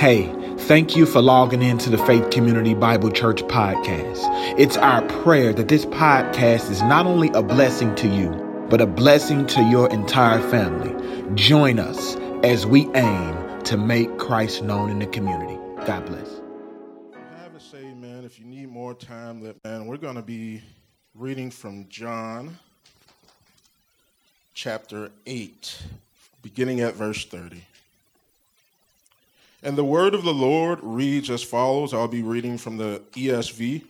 Hey, thank you for logging into the Faith Community Bible Church podcast. It's our prayer that this podcast is not only a blessing to you, but a blessing to your entire family. Join us as we aim to make Christ known in the community. God bless. Have a say, man. If you need more time, let man. We're going to be reading from John chapter 8, beginning at verse 30. And the word of the Lord reads as follows. I'll be reading from the ESV.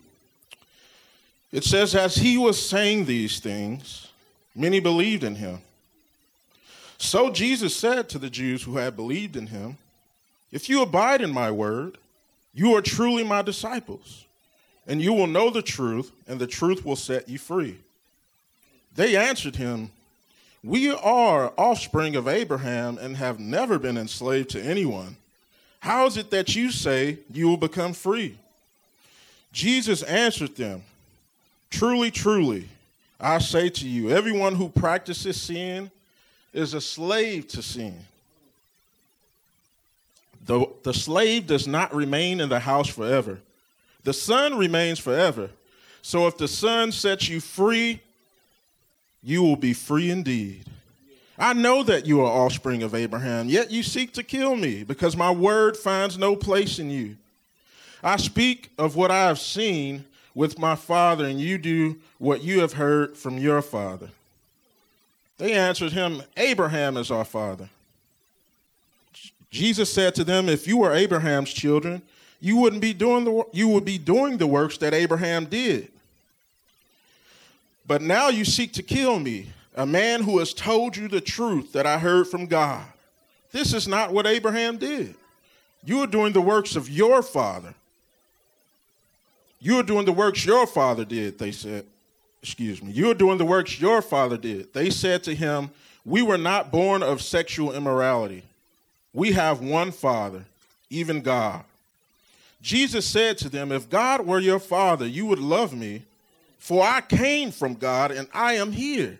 It says, As he was saying these things, many believed in him. So Jesus said to the Jews who had believed in him, If you abide in my word, you are truly my disciples, and you will know the truth, and the truth will set you free. They answered him, We are offspring of Abraham and have never been enslaved to anyone. How is it that you say you will become free? Jesus answered them, Truly, truly, I say to you, everyone who practices sin is a slave to sin. The, the slave does not remain in the house forever, the son remains forever. So if the son sets you free, you will be free indeed. I know that you are offspring of Abraham, yet you seek to kill me, because my word finds no place in you. I speak of what I have seen with my father, and you do what you have heard from your father. They answered him, Abraham is our father. Jesus said to them, If you were Abraham's children, you wouldn't be doing the you would be doing the works that Abraham did. But now you seek to kill me a man who has told you the truth that I heard from God. This is not what Abraham did. You are doing the works of your father. You are doing the works your father did, they said. Excuse me. You are doing the works your father did. They said to him, We were not born of sexual immorality. We have one father, even God. Jesus said to them, If God were your father, you would love me, for I came from God and I am here.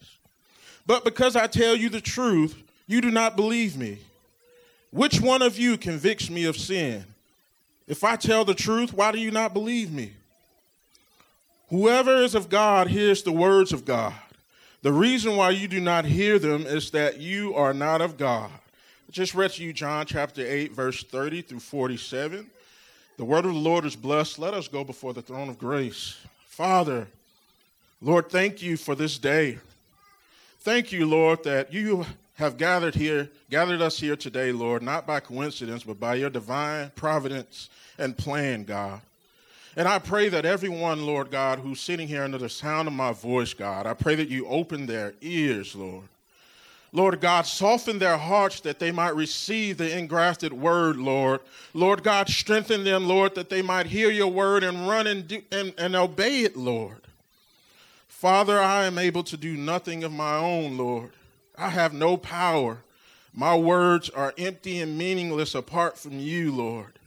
But because I tell you the truth, you do not believe me. Which one of you convicts me of sin? If I tell the truth, why do you not believe me? Whoever is of God hears the words of God. The reason why you do not hear them is that you are not of God. I just read to you John chapter 8, verse 30 through 47. The word of the Lord is blessed. Let us go before the throne of grace. Father, Lord, thank you for this day. Thank you, Lord, that you have gathered here, gathered us here today, Lord, not by coincidence, but by your divine providence and plan, God. And I pray that everyone, Lord God, who's sitting here under the sound of my voice, God, I pray that you open their ears, Lord. Lord God, soften their hearts that they might receive the engrafted word, Lord. Lord God, strengthen them, Lord, that they might hear your word and run and, do, and, and obey it, Lord. Father, I am able to do nothing of my own, Lord. I have no power. My words are empty and meaningless apart from you, Lord.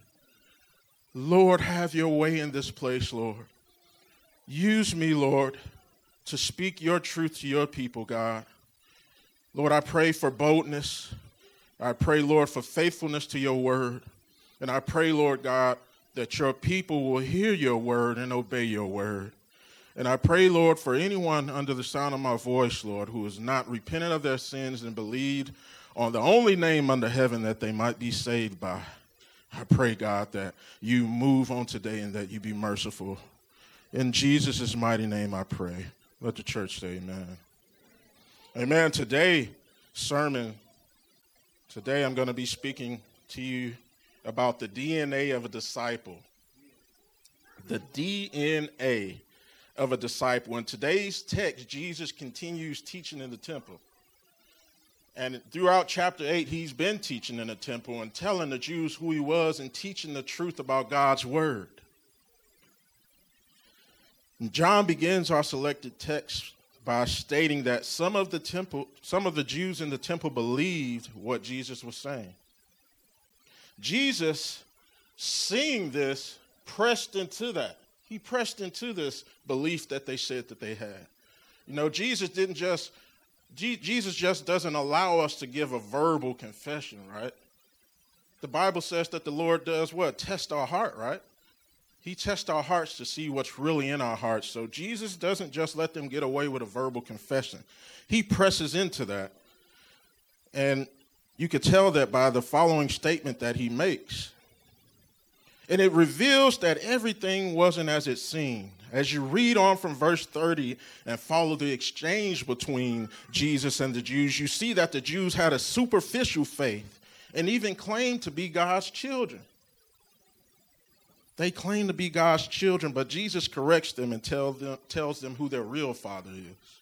Lord, have your way in this place, Lord. Use me, Lord, to speak your truth to your people, God. Lord, I pray for boldness. I pray, Lord, for faithfulness to your word. And I pray, Lord God, that your people will hear your word and obey your word. And I pray, Lord, for anyone under the sound of my voice, Lord, who has not repented of their sins and believed on the only name under heaven that they might be saved by. I pray, God, that you move on today and that you be merciful. In Jesus' mighty name I pray. Let the church say amen. Amen. Today, sermon, today I'm going to be speaking to you about the DNA of a disciple. The DNA of a disciple. In today's text, Jesus continues teaching in the temple. And throughout chapter 8, he's been teaching in the temple and telling the Jews who he was and teaching the truth about God's word. John begins our selected text by stating that some of the temple, some of the Jews in the temple believed what Jesus was saying. Jesus, seeing this, pressed into that. He pressed into this belief that they said that they had. You know, Jesus didn't just Jesus just doesn't allow us to give a verbal confession, right? The Bible says that the Lord does what? Test our heart, right? He tests our hearts to see what's really in our hearts. So Jesus doesn't just let them get away with a verbal confession. He presses into that. And you could tell that by the following statement that he makes. And it reveals that everything wasn't as it seemed. As you read on from verse 30 and follow the exchange between Jesus and the Jews, you see that the Jews had a superficial faith and even claimed to be God's children. They claim to be God's children, but Jesus corrects them and tell them, tells them who their real father is.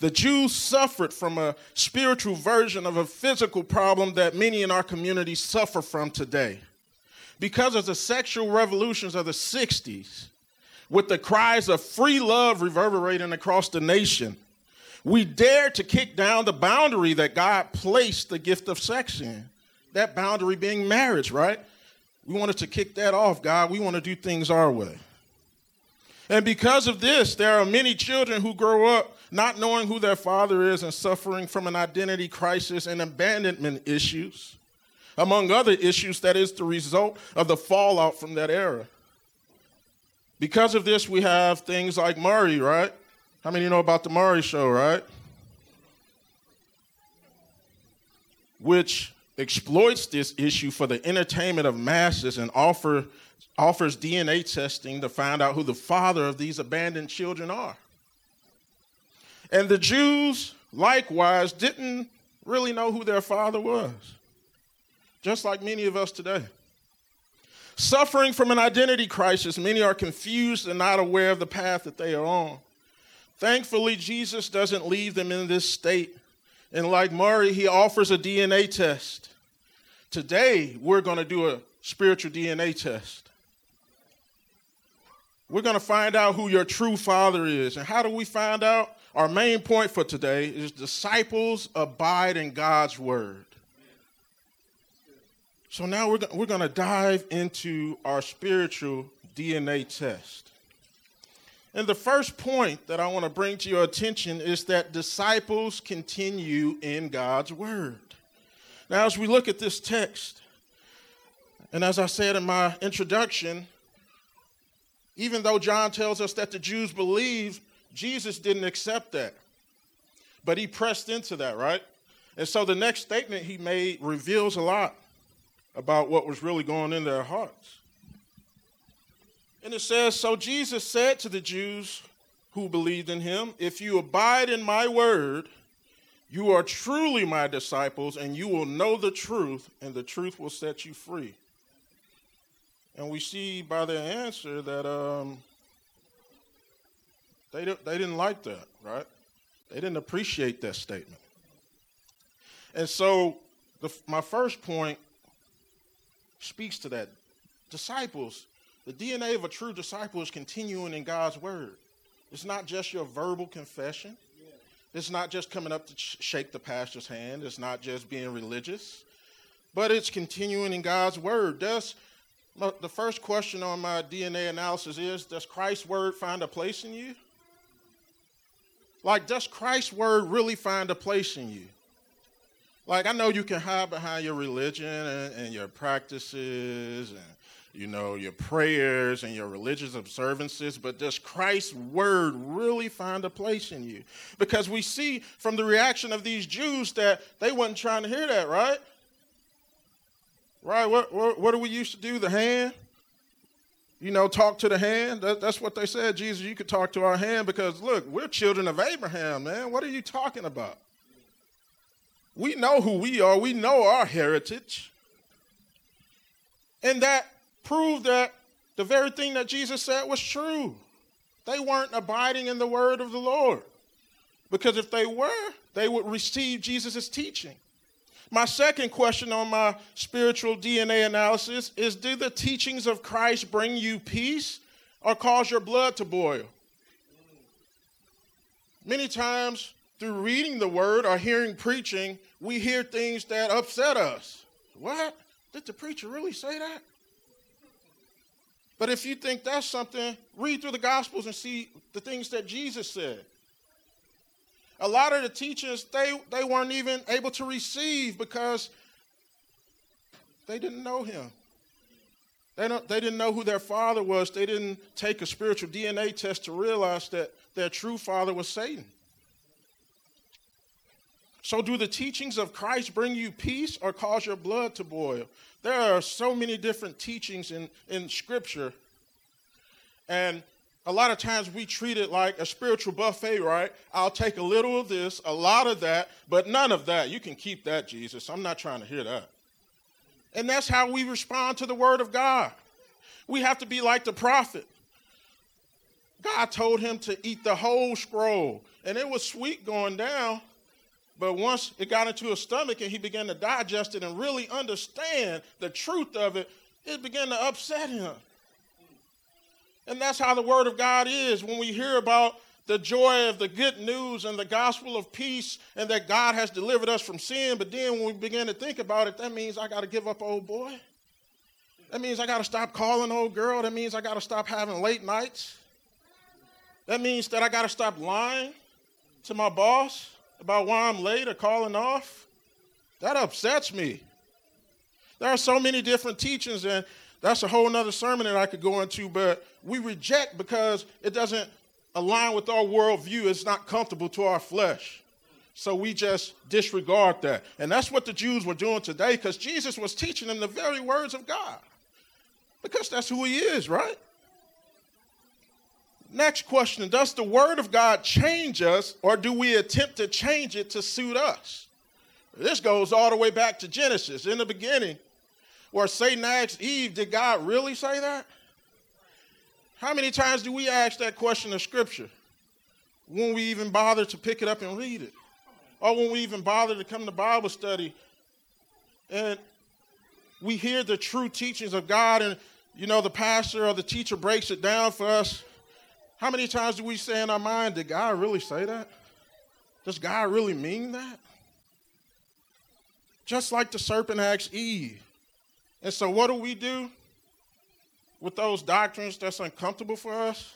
The Jews suffered from a spiritual version of a physical problem that many in our community suffer from today. Because of the sexual revolutions of the 60s, with the cries of free love reverberating across the nation, we dared to kick down the boundary that God placed the gift of sex in. That boundary being marriage, right? We wanted to kick that off, God. We want to do things our way. And because of this, there are many children who grow up not knowing who their father is and suffering from an identity crisis and abandonment issues, among other issues that is the result of the fallout from that era. Because of this, we have things like Maury, right? How many know about the Maury show, right? Which exploits this issue for the entertainment of masses and offer, offers DNA testing to find out who the father of these abandoned children are. And the Jews, likewise, didn't really know who their father was, just like many of us today. Suffering from an identity crisis, many are confused and not aware of the path that they are on. Thankfully, Jesus doesn't leave them in this state. And like Maury, he offers a DNA test. Today, we're going to do a spiritual DNA test. We're going to find out who your true father is. And how do we find out? Our main point for today is disciples abide in God's word. So now we're, we're going to dive into our spiritual DNA test. And the first point that I want to bring to your attention is that disciples continue in God's word. Now, as we look at this text, and as I said in my introduction, even though John tells us that the Jews believe, Jesus didn't accept that. But he pressed into that, right? And so the next statement he made reveals a lot about what was really going in their hearts. And it says, So Jesus said to the Jews who believed in him, If you abide in my word, you are truly my disciples, and you will know the truth, and the truth will set you free. And we see by their answer that um, they, they didn't like that, right? They didn't appreciate that statement. And so, the, my first point speaks to that. Disciples, the DNA of a true disciple is continuing in God's word. It's not just your verbal confession, it's not just coming up to shake the pastor's hand, it's not just being religious, but it's continuing in God's word. Does the first question on my DNA analysis is Does Christ's word find a place in you? Like, does Christ's word really find a place in you? Like, I know you can hide behind your religion and, and your practices and you know, your prayers and your religious observances, but does Christ's word really find a place in you? Because we see from the reaction of these Jews that they wasn't trying to hear that, right? Right? What, what, what do we used to do? The hand? You know, talk to the hand. That, that's what they said. Jesus, you could talk to our hand because, look, we're children of Abraham, man. What are you talking about? We know who we are, we know our heritage. And that proved that the very thing that Jesus said was true. They weren't abiding in the word of the Lord. Because if they were, they would receive Jesus' teaching. My second question on my spiritual DNA analysis is Do the teachings of Christ bring you peace or cause your blood to boil? Many times, through reading the word or hearing preaching, we hear things that upset us. What? Did the preacher really say that? But if you think that's something, read through the Gospels and see the things that Jesus said. A lot of the teachers, they, they weren't even able to receive because they didn't know him. They, don't, they didn't know who their father was. They didn't take a spiritual DNA test to realize that their true father was Satan. So, do the teachings of Christ bring you peace or cause your blood to boil? There are so many different teachings in, in Scripture. And a lot of times we treat it like a spiritual buffet, right? I'll take a little of this, a lot of that, but none of that. You can keep that, Jesus. I'm not trying to hear that. And that's how we respond to the Word of God. We have to be like the prophet. God told him to eat the whole scroll, and it was sweet going down but once it got into his stomach and he began to digest it and really understand the truth of it, it began to upset him. And that's how the Word of God is when we hear about the joy of the good news and the gospel of peace and that God has delivered us from sin. But then when we begin to think about it, that means I got to give up old boy. That means I got to stop calling old girl. That means I got to stop having late nights. That means that I got to stop lying to my boss about why I'm late or calling off, that upsets me. There are so many different teachings, and that's a whole nother sermon that I could go into, but we reject because it doesn't align with our worldview. It's not comfortable to our flesh. So we just disregard that. And that's what the Jews were doing today because Jesus was teaching them the very words of God. Because that's who he is, right? Next question Does the Word of God change us, or do we attempt to change it to suit us? This goes all the way back to Genesis. In the beginning, where Satan asked Eve, Did God really say that? How many times do we ask that question of Scripture? When we even bother to pick it up and read it? Or when we even bother to come to Bible study and we hear the true teachings of God and you know the pastor or the teacher breaks it down for us how many times do we say in our mind, did God really say that? Does God really mean that? Just like the serpent asked Eve. And so, what do we do with those doctrines that's uncomfortable for us?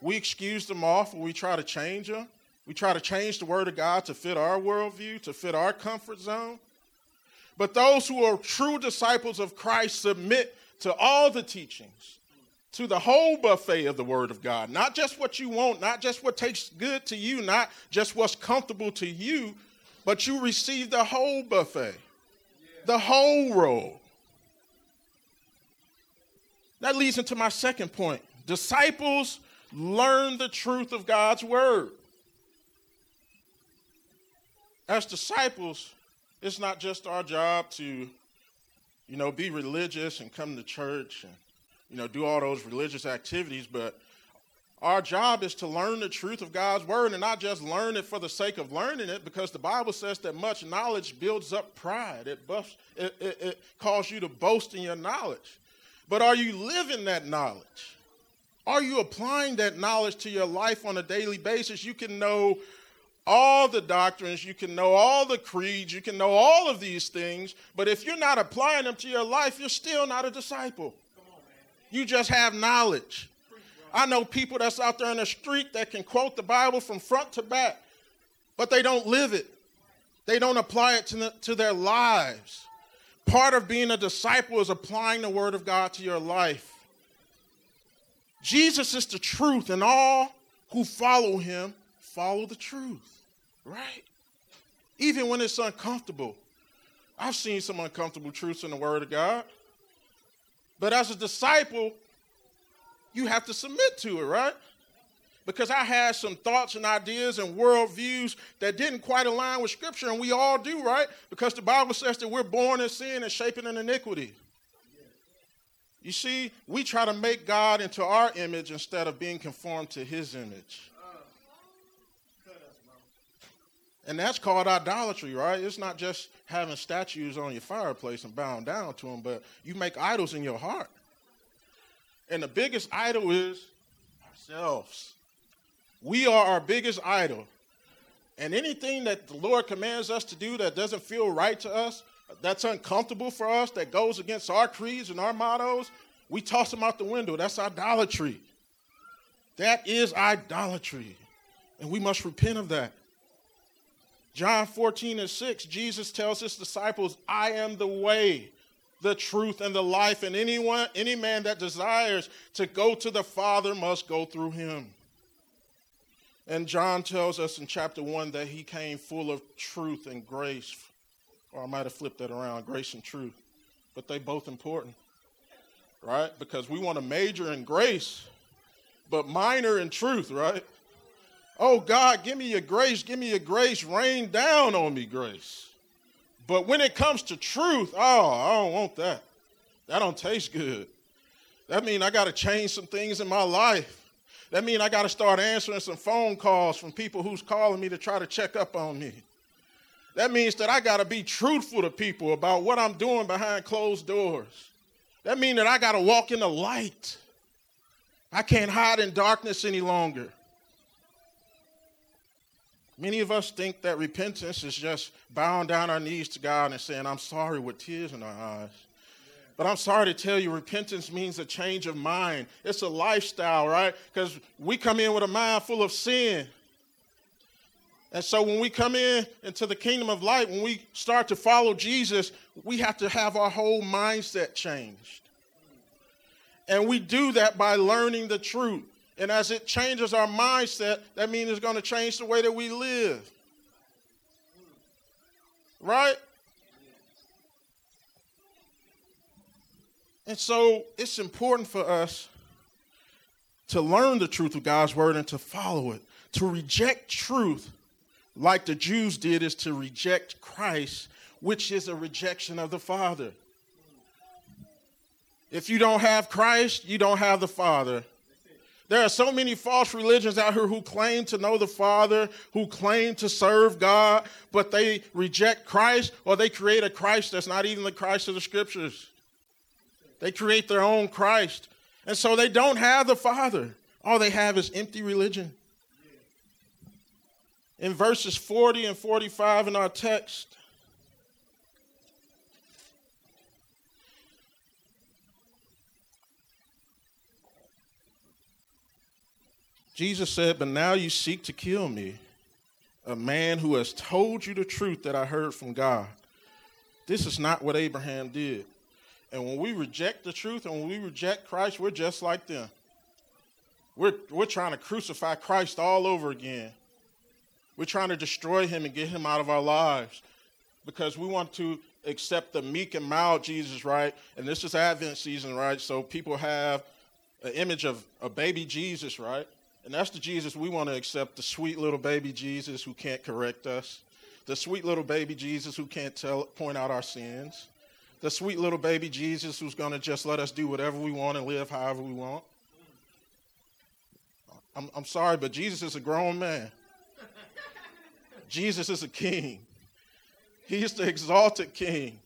We excuse them off or we try to change them. We try to change the Word of God to fit our worldview, to fit our comfort zone. But those who are true disciples of Christ submit to all the teachings to the whole buffet of the Word of God. Not just what you want, not just what tastes good to you, not just what's comfortable to you, but you receive the whole buffet, the whole roll. That leads into my second point. Disciples learn the truth of God's Word. As disciples, it's not just our job to, you know, be religious and come to church and you know, do all those religious activities, but our job is to learn the truth of God's word and not just learn it for the sake of learning it, because the Bible says that much knowledge builds up pride. It, buffs, it, it, it causes you to boast in your knowledge. But are you living that knowledge? Are you applying that knowledge to your life on a daily basis? You can know all the doctrines, you can know all the creeds, you can know all of these things, but if you're not applying them to your life, you're still not a disciple. You just have knowledge. I know people that's out there in the street that can quote the Bible from front to back, but they don't live it. They don't apply it to, the, to their lives. Part of being a disciple is applying the Word of God to your life. Jesus is the truth, and all who follow him follow the truth, right? Even when it's uncomfortable. I've seen some uncomfortable truths in the Word of God. But as a disciple, you have to submit to it, right? Because I had some thoughts and ideas and worldviews that didn't quite align with Scripture, and we all do, right? Because the Bible says that we're born in sin and shaping in iniquity. You see, we try to make God into our image instead of being conformed to His image. And that's called idolatry, right? It's not just having statues on your fireplace and bowing down to them, but you make idols in your heart. And the biggest idol is ourselves. We are our biggest idol. And anything that the Lord commands us to do that doesn't feel right to us, that's uncomfortable for us, that goes against our creeds and our mottos, we toss them out the window. That's idolatry. That is idolatry. And we must repent of that. John 14 and 6, Jesus tells his disciples, I am the way, the truth, and the life, and anyone, any man that desires to go to the Father must go through him. And John tells us in chapter 1 that he came full of truth and grace. Or I might have flipped that around, grace and truth. But they both important, right? Because we want to major in grace, but minor in truth, right? Oh God, give me your grace, give me your grace, rain down on me grace. But when it comes to truth, oh, I don't want that. That don't taste good. That means I got to change some things in my life. That means I got to start answering some phone calls from people who's calling me to try to check up on me. That means that I got to be truthful to people about what I'm doing behind closed doors. That means that I got to walk in the light. I can't hide in darkness any longer. Many of us think that repentance is just bowing down our knees to God and saying, I'm sorry with tears in our eyes. But I'm sorry to tell you, repentance means a change of mind. It's a lifestyle, right? Because we come in with a mind full of sin. And so when we come in into the kingdom of light, when we start to follow Jesus, we have to have our whole mindset changed. And we do that by learning the truth. And as it changes our mindset, that means it's going to change the way that we live. Right? And so it's important for us to learn the truth of God's word and to follow it. To reject truth, like the Jews did, is to reject Christ, which is a rejection of the Father. If you don't have Christ, you don't have the Father. There are so many false religions out here who claim to know the Father, who claim to serve God, but they reject Christ or they create a Christ that's not even the Christ of the scriptures. They create their own Christ. And so they don't have the Father. All they have is empty religion. In verses 40 and 45 in our text, Jesus said, But now you seek to kill me, a man who has told you the truth that I heard from God. This is not what Abraham did. And when we reject the truth and when we reject Christ, we're just like them. We're, we're trying to crucify Christ all over again. We're trying to destroy him and get him out of our lives because we want to accept the meek and mild Jesus, right? And this is Advent season, right? So people have an image of a baby Jesus, right? And that's the Jesus we want to accept the sweet little baby Jesus who can't correct us, the sweet little baby Jesus who can't tell, point out our sins the sweet little baby Jesus who's going to just let us do whatever we want and live however we want. I'm, I'm sorry, but Jesus is a grown man. Jesus is a king. He's the exalted king.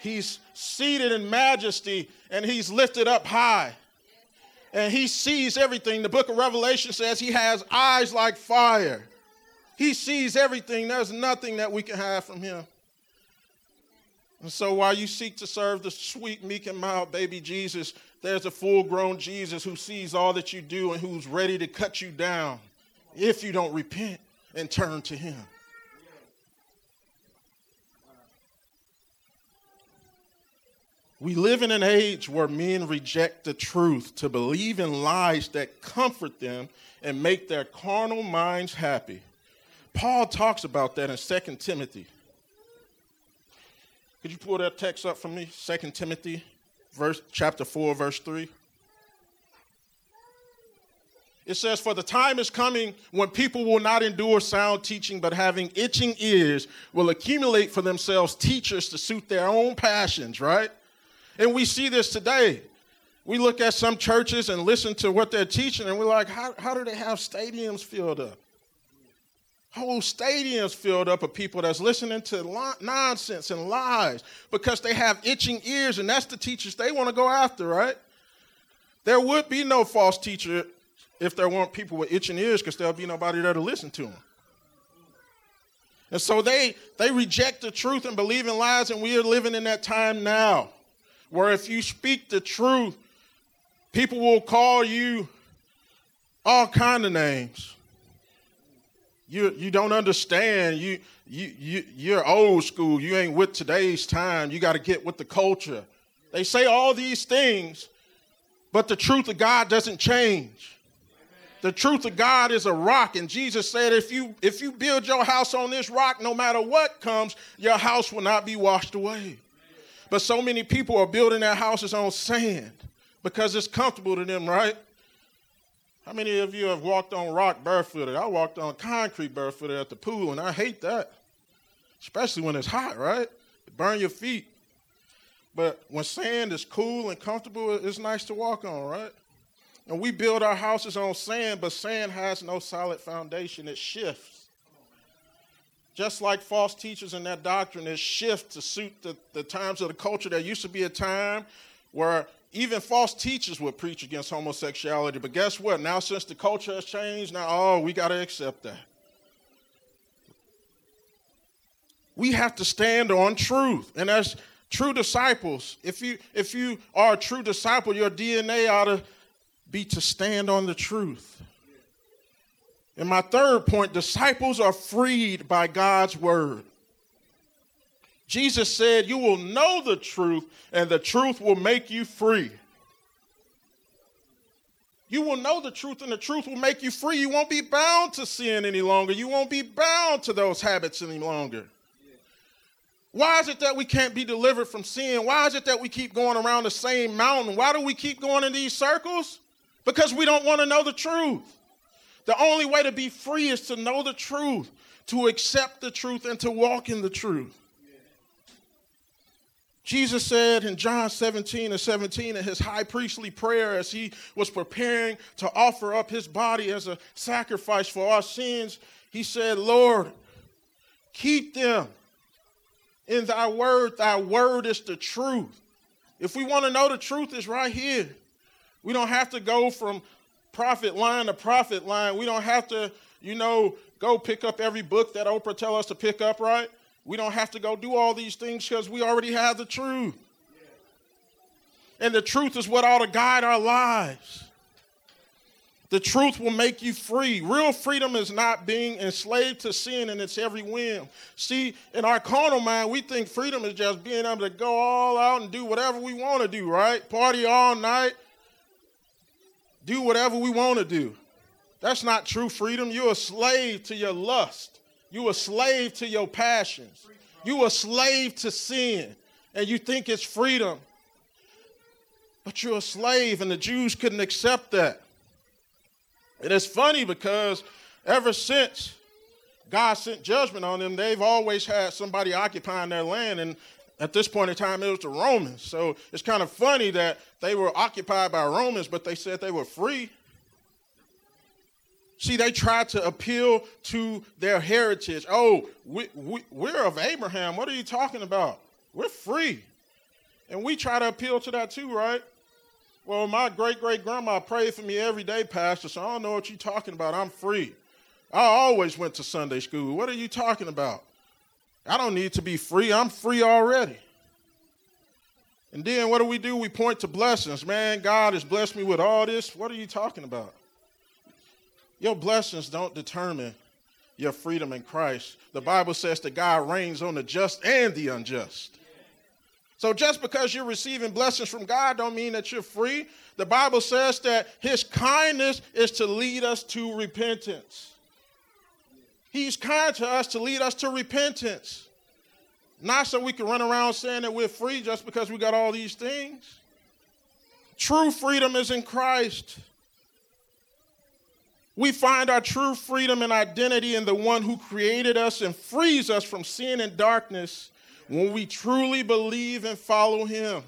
He's seated in majesty and he's lifted up high. And he sees everything. The book of Revelation says he has eyes like fire. He sees everything. There's nothing that we can hide from him. And so while you seek to serve the sweet, meek, and mild baby Jesus, there's a full grown Jesus who sees all that you do and who's ready to cut you down if you don't repent and turn to him. We live in an age where men reject the truth to believe in lies that comfort them and make their carnal minds happy. Paul talks about that in 2 Timothy. Could you pull that text up for me? Second Timothy, verse chapter 4, verse 3. It says, For the time is coming when people will not endure sound teaching, but having itching ears will accumulate for themselves teachers to suit their own passions, right? And we see this today. We look at some churches and listen to what they're teaching, and we're like, how, how do they have stadiums filled up? Whole stadiums filled up of people that's listening to nonsense and lies because they have itching ears, and that's the teachers they want to go after, right? There would be no false teacher if there weren't people with itching ears because there'll be nobody there to listen to them. And so they they reject the truth and believe in lies, and we are living in that time now where if you speak the truth, people will call you all kind of names. You you don't understand. You you you you're old school. You ain't with today's time. You got to get with the culture. They say all these things, but the truth of God doesn't change. The truth of God is a rock, and Jesus said, if you if you build your house on this rock, no matter what comes, your house will not be washed away. But so many people are building their houses on sand because it's comfortable to them, right? How many of you have walked on rock barefooted? I walked on concrete barefooted at the pool, and I hate that, especially when it's hot, right? It burn your feet. But when sand is cool and comfortable, it's nice to walk on, right? And we build our houses on sand, but sand has no solid foundation. It shifts. Just like false teachers in that doctrine, it shift to suit the, the times of the culture. There used to be a time where even false teachers would preach against homosexuality. But guess what? Now, since the culture has changed, now, oh, we got to accept that. We have to stand on truth. And as true disciples, if you if you are a true disciple, your DNA ought to be to stand on the truth. And my third point, disciples are freed by God's word. Jesus said, You will know the truth, and the truth will make you free. You will know the truth, and the truth will make you free. You won't be bound to sin any longer. You won't be bound to those habits any longer. Why is it that we can't be delivered from sin? Why is it that we keep going around the same mountain? Why do we keep going in these circles? Because we don't want to know the truth. The only way to be free is to know the truth, to accept the truth, and to walk in the truth. Jesus said in John 17 and 17 in his high priestly prayer as he was preparing to offer up his body as a sacrifice for our sins, he said, Lord, keep them in thy word. Thy word is the truth. If we want to know the truth, it's right here. We don't have to go from prophet line to prophet line. We don't have to, you know, go pick up every book that Oprah tell us to pick up, right? We don't have to go do all these things because we already have the truth. And the truth is what ought to guide our lives. The truth will make you free. Real freedom is not being enslaved to sin and its every whim. See, in our carnal mind, we think freedom is just being able to go all out and do whatever we want to do, right? Party all night, do whatever we want to do. That's not true freedom. You're a slave to your lust. You're a slave to your passions. You're a slave to sin. And you think it's freedom. But you're a slave, and the Jews couldn't accept that. And it's funny because ever since God sent judgment on them, they've always had somebody occupying their land. And at this point in time, it was the Romans. So it's kind of funny that they were occupied by Romans, but they said they were free. See, they tried to appeal to their heritage. Oh, we, we, we're of Abraham. What are you talking about? We're free. And we try to appeal to that too, right? Well, my great great grandma prayed for me every day, Pastor, so I don't know what you're talking about. I'm free. I always went to Sunday school. What are you talking about? I don't need to be free. I'm free already. And then what do we do? We point to blessings. Man, God has blessed me with all this. What are you talking about? Your blessings don't determine your freedom in Christ. The Bible says that God rains on the just and the unjust. So just because you're receiving blessings from God don't mean that you're free. The Bible says that his kindness is to lead us to repentance. He's kind to us to lead us to repentance. Not so we can run around saying that we're free just because we got all these things. True freedom is in Christ. We find our true freedom and identity in the one who created us and frees us from sin and darkness when we truly believe and follow him.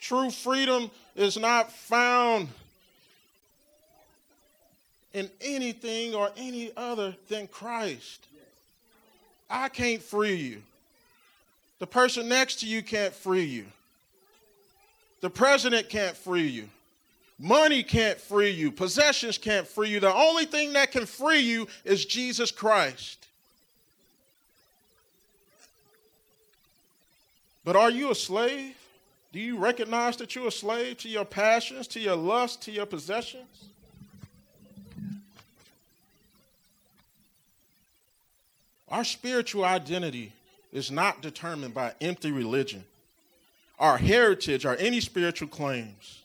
True freedom is not found in anything or any other than Christ. I can't free you. The person next to you can't free you. The president can't free you. Money can't free you. Possessions can't free you. The only thing that can free you is Jesus Christ. But are you a slave? Do you recognize that you're a slave to your passions, to your lust, to your possessions? Our spiritual identity is not determined by empty religion, our heritage, or any spiritual claims.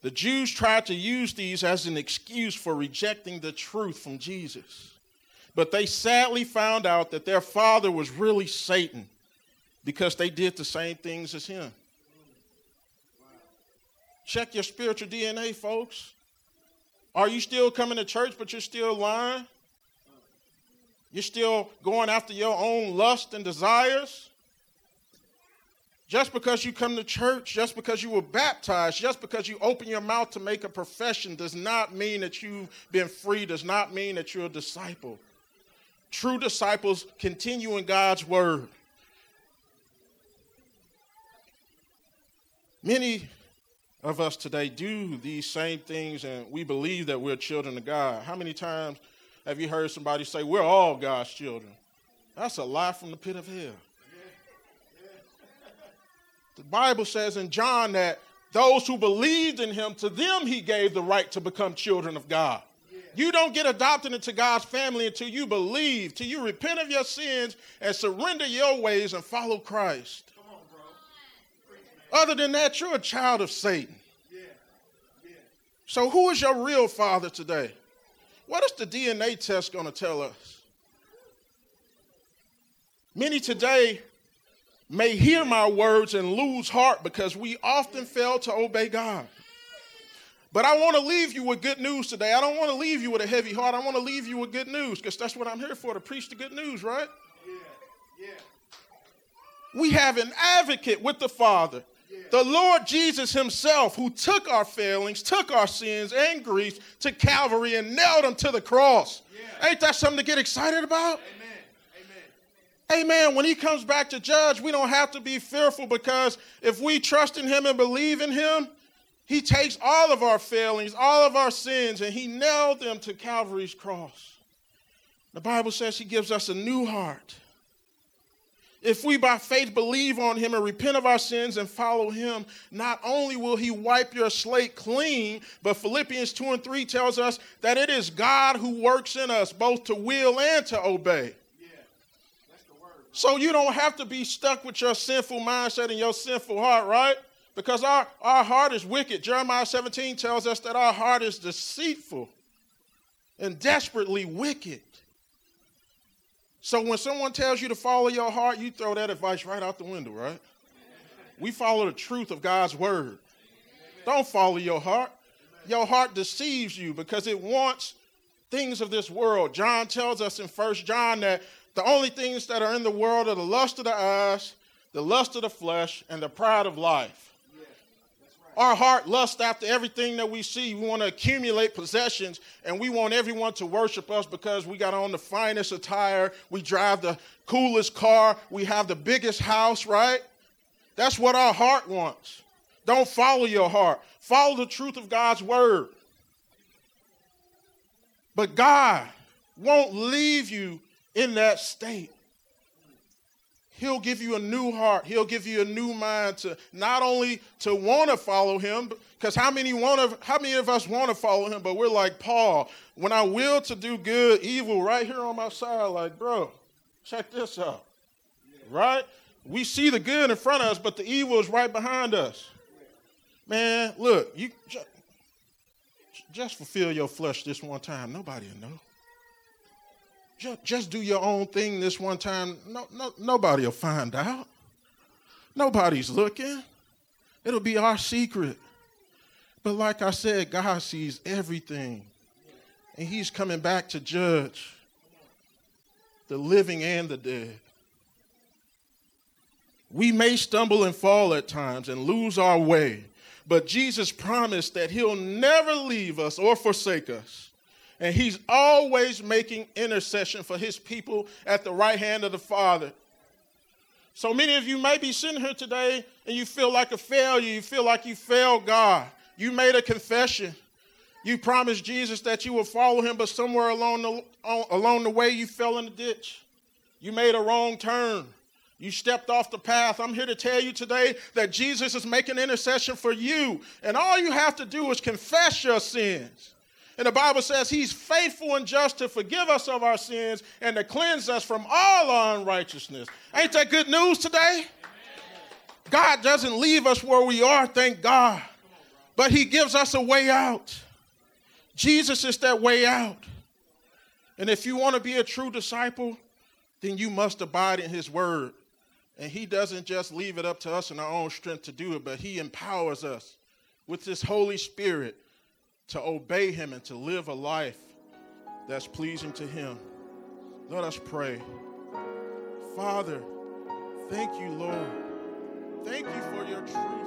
The Jews tried to use these as an excuse for rejecting the truth from Jesus. But they sadly found out that their father was really Satan because they did the same things as him. Check your spiritual DNA, folks. Are you still coming to church, but you're still lying? You're still going after your own lust and desires? Just because you come to church, just because you were baptized, just because you open your mouth to make a profession does not mean that you've been free, does not mean that you're a disciple. True disciples continue in God's word. Many of us today do these same things and we believe that we're children of God. How many times have you heard somebody say, We're all God's children? That's a lie from the pit of hell. The Bible says in John that those who believed in him, to them he gave the right to become children of God. You don't get adopted into God's family until you believe, till you repent of your sins and surrender your ways and follow Christ. Other than that, you're a child of Satan. So, who is your real father today? What is the DNA test going to tell us? Many today may hear my words and lose heart because we often fail to obey God. But I want to leave you with good news today. I don't want to leave you with a heavy heart. I want to leave you with good news because that's what I'm here for to preach the good news, right? Yeah, yeah. We have an advocate with the Father the Lord Jesus Himself, who took our failings, took our sins and griefs to Calvary and nailed them to the cross. Yeah. Ain't that something to get excited about? Amen. Amen. Amen. When He comes back to judge, we don't have to be fearful because if we trust in Him and believe in Him, He takes all of our failings, all of our sins, and He nailed them to Calvary's cross. The Bible says He gives us a new heart if we by faith believe on him and repent of our sins and follow him, not only will he wipe your slate clean, but Philippians 2 and 3 tells us that it is God who works in us both to will and to obey. So you don't have to be stuck with your sinful mindset and your sinful heart, right? Because our, our heart is wicked. Jeremiah 17 tells us that our heart is deceitful and desperately wicked. So when someone tells you to follow your heart, you throw that advice right out the window, right? We follow the truth of God's word. Don't follow your heart. Your heart deceives you because it wants things of this world. John tells us in First John that the only things that are in the world are the lust of the eyes, the lust of the flesh, and the pride of life. Our heart lusts after everything that we see. We want to accumulate possessions and we want everyone to worship us because we got on the finest attire, we drive the coolest car, we have the biggest house, right? That's what our heart wants. Don't follow your heart, follow the truth of God's word. But God won't leave you in that state. He'll give you a new heart. He'll give you a new mind to not only to want to follow him, because how many want to, how many of us want to follow him, but we're like Paul. When I will to do good, evil right here on my side, like, bro, check this out. Right? We see the good in front of us, but the evil is right behind us. Man, look, you just, just fulfill your flesh this one time. Nobody will know just, just do your own thing this one time. No, no, nobody will find out. Nobody's looking. It'll be our secret. But like I said, God sees everything. And He's coming back to judge the living and the dead. We may stumble and fall at times and lose our way, but Jesus promised that He'll never leave us or forsake us. And he's always making intercession for his people at the right hand of the Father. So many of you may be sitting here today and you feel like a failure. You feel like you failed God. You made a confession. You promised Jesus that you would follow him, but somewhere along the, along the way you fell in the ditch. You made a wrong turn. You stepped off the path. I'm here to tell you today that Jesus is making intercession for you. And all you have to do is confess your sins. And the Bible says he's faithful and just to forgive us of our sins and to cleanse us from all our unrighteousness. Ain't that good news today? God doesn't leave us where we are, thank God. But he gives us a way out. Jesus is that way out. And if you want to be a true disciple, then you must abide in his word. And he doesn't just leave it up to us in our own strength to do it, but he empowers us with this Holy Spirit to obey him and to live a life that's pleasing to him. Let us pray. Father, thank you, Lord. Thank you for your truth.